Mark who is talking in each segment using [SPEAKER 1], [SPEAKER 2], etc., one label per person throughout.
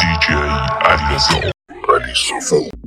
[SPEAKER 1] DJ Aliasson. Alisson.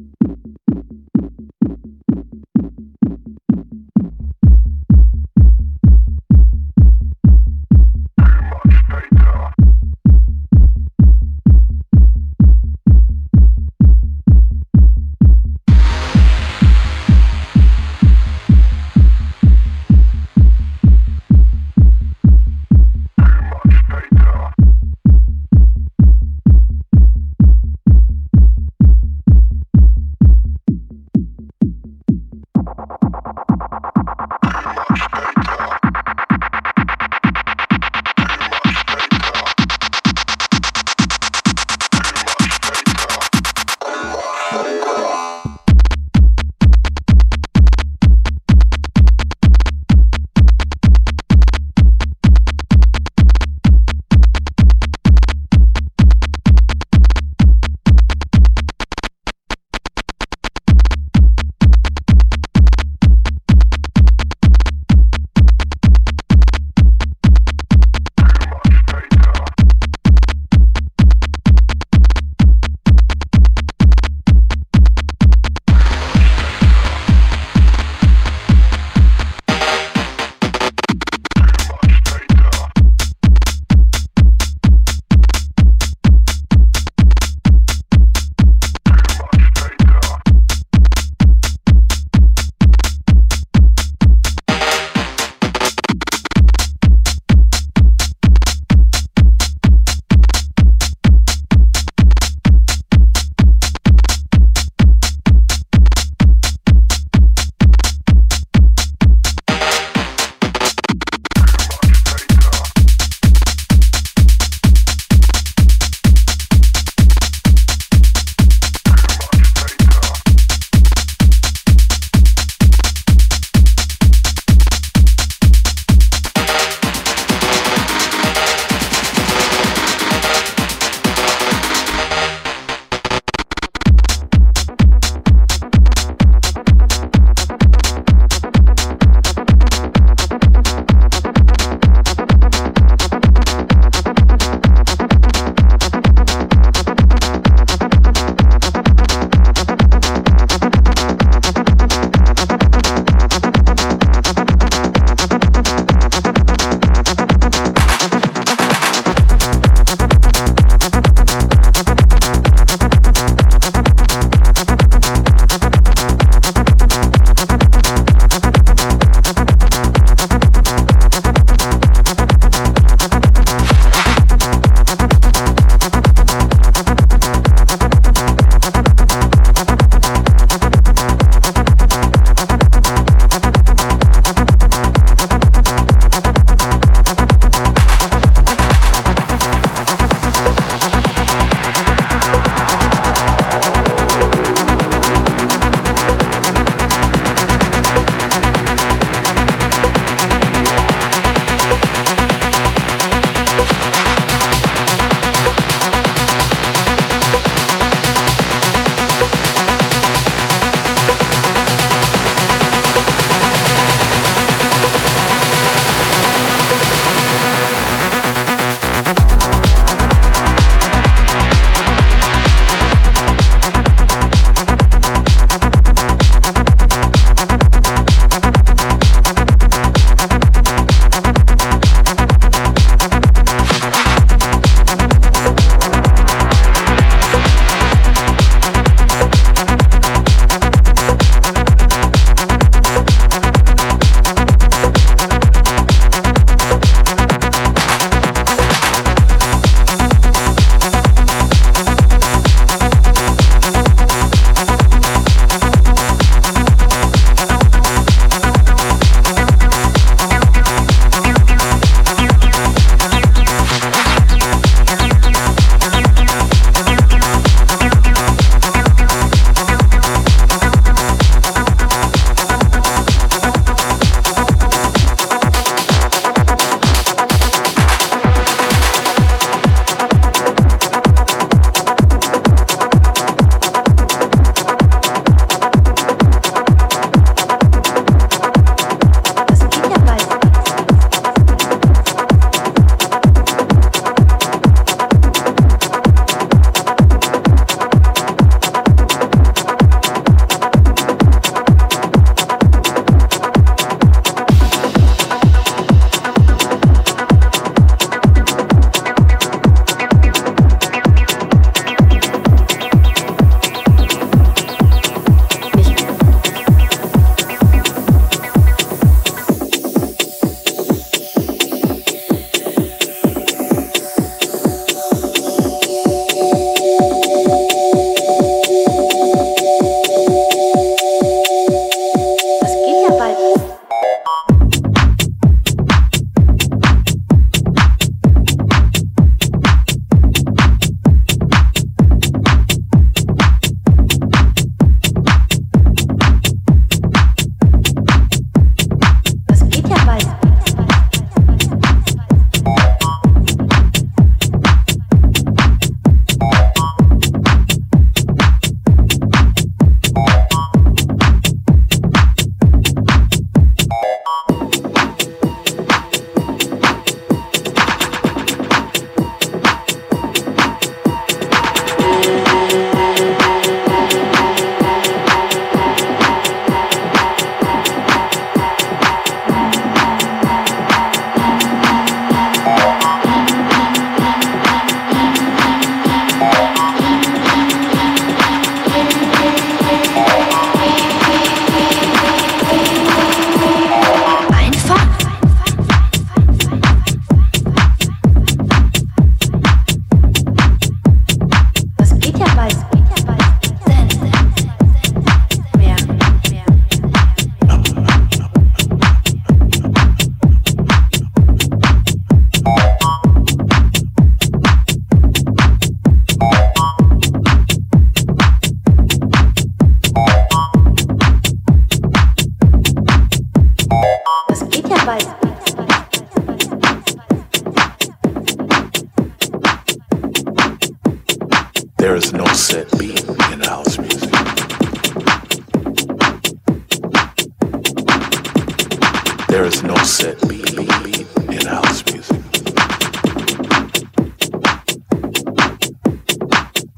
[SPEAKER 1] There is no set beat in house music.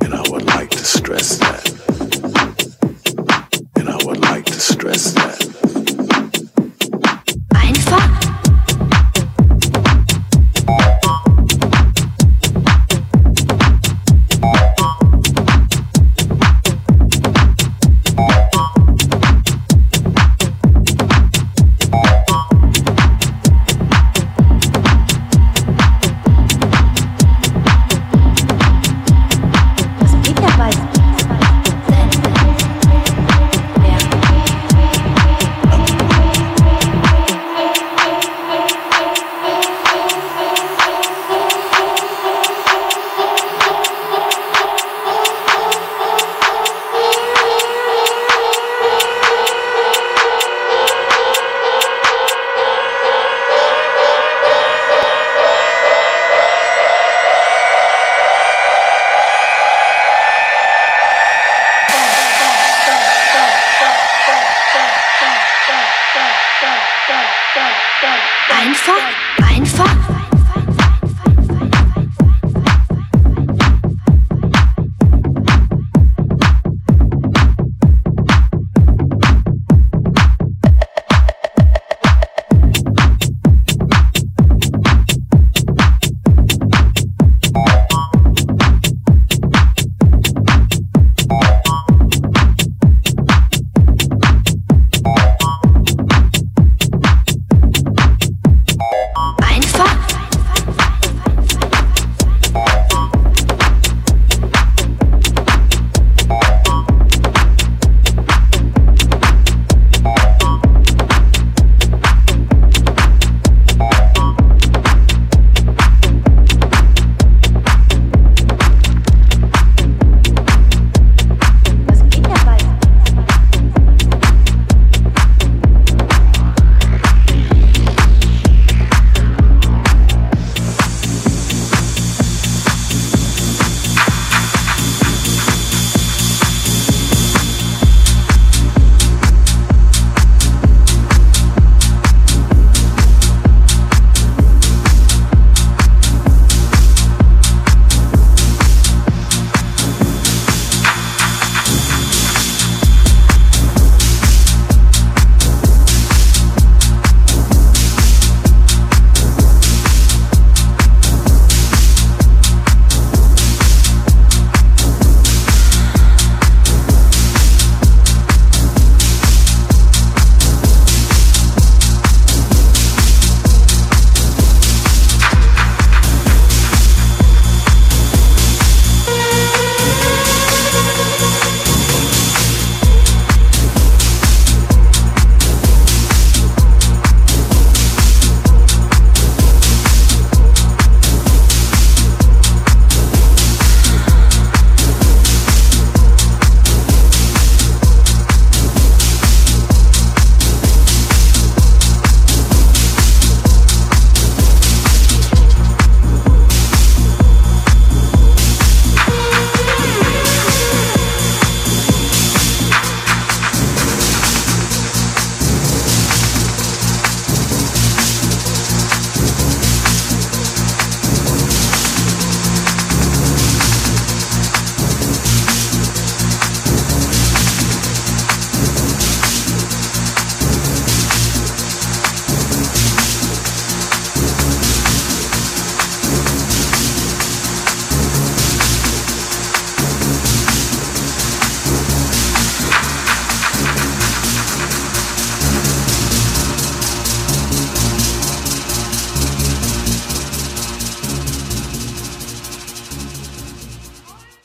[SPEAKER 1] And I would like to stress that.